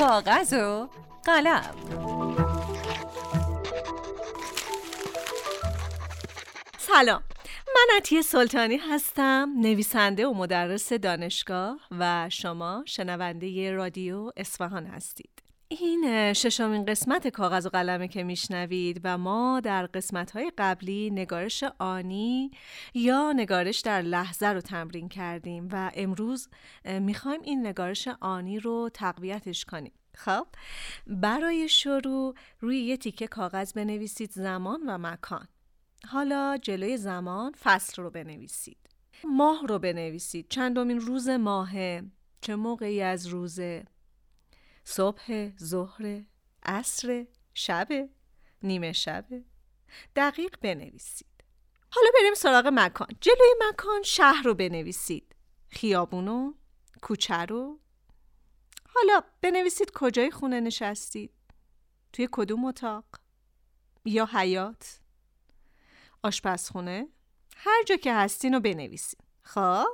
کاغذ و قلم سلام. من عطیه سلطانی هستم نویسنده و مدرس دانشگاه و شما شنونده رادیو اصفهان هستید. این ششمین قسمت کاغذ و قلمه که میشنوید و ما در قسمت های قبلی نگارش آنی یا نگارش در لحظه رو تمرین کردیم و امروز می‌خوایم این نگارش آنی رو تقویتش کنیم. خب برای شروع روی یه تیکه کاغذ بنویسید زمان و مکان. حالا جلوی زمان فصل رو بنویسید. ماه رو بنویسید. چندمین روز ماهه. چه موقعی از روزه؟ صبح ظهر عصر شب نیمه شب. دقیق بنویسید. حالا بریم سراغ مکان. جلوی مکان شهر رو بنویسید. خیابونو کوچه رو حالا بنویسید کجای خونه نشستید. توی کدوم اتاق؟ یا حیات آشپزخونه؟ هر جا که هستین رو بنویسید خب؟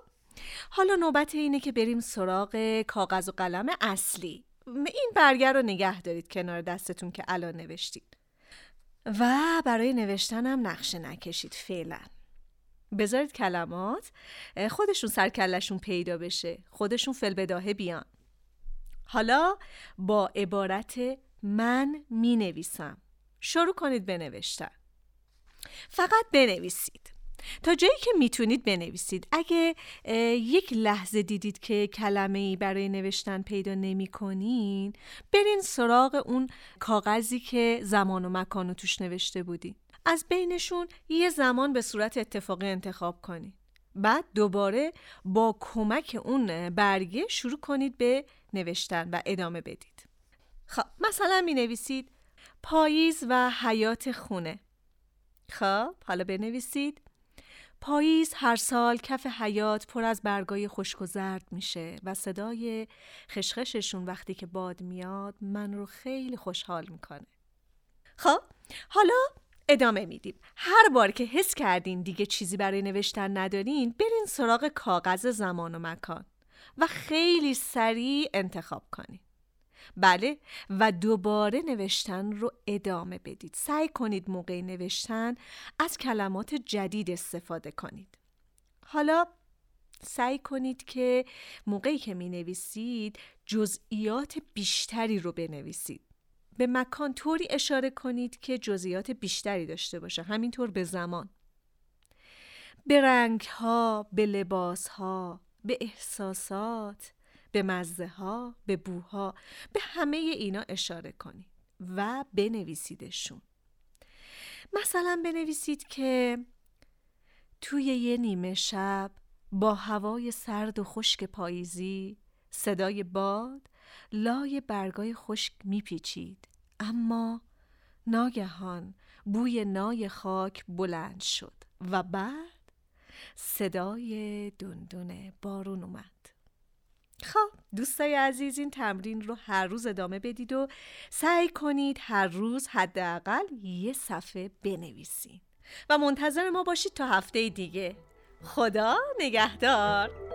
حالا نوبت اینه که بریم سراغ کاغذ و قلم اصلی. این برگر رو نگه دارید کنار دستتون که الان نوشتید. و برای نوشتنم نقشه نکشید فعلا. بذارید کلمات خودشون سرکلشون پیدا بشه. خودشون فلبداهه بیان. حالا با عبارت من می نویسم شروع کنید بنوشتن. فقط بنویسید. تا جایی که می‌تونید بنویسید. اگه یک لحظه دیدید که کلمه ای برای نوشتن پیدا نمی کنین برین سراغ اون کاغذی که زمان و مکان توش نوشته بودین. از بینشون یه زمان به صورت اتفاقی انتخاب کنید بعد دوباره با کمک اون برگه شروع کنید به نوشتن و ادامه بدید. خب مثلا می نویسید پاییز و حیات خونه. خب حالا بنویسید پاییز هر سال کف حیات پر از برگای خشک و زرد میشه و صدای خشخششون وقتی که باد میاد من رو خیلی خوشحال می‌کنه. خب حالا ادامه میدیم. هر بار که حس کردین دیگه چیزی برای نوشتن ندارین برین سراغ کاغذ زمان و مکان و خیلی سریع انتخاب کنین. بله و دوباره نوشتن رو ادامه بدید. سعی کنید موقع نوشتن از کلمات جدید استفاده کنید. حالا سعی کنید که موقعی که می نویسید جزئیات بیشتری رو بنویسید. به مکان طوری اشاره کنید که جزئیات بیشتری داشته باشه. همینطور به زمان. به رنگ ها به لباس ها به احساسات به مزه ها به بوها به همه اینا اشاره کنید و بنویسیدشون. مثلا بنویسید که توی یه نیمه شب با هوای سرد و خشک پاییزی صدای باد لای برگای خشک میپیچید. اما ناگهان بوی نای خاک بلند شد و بعد صدای دندون بارون اومد. خب دوستای عزیز این تمرین رو هر روز ادامه بدید و سعی کنید هر روز حداقل یه صفحه بنویسید. و منتظر ما باشید تا هفته دیگه. خدا نگهدار!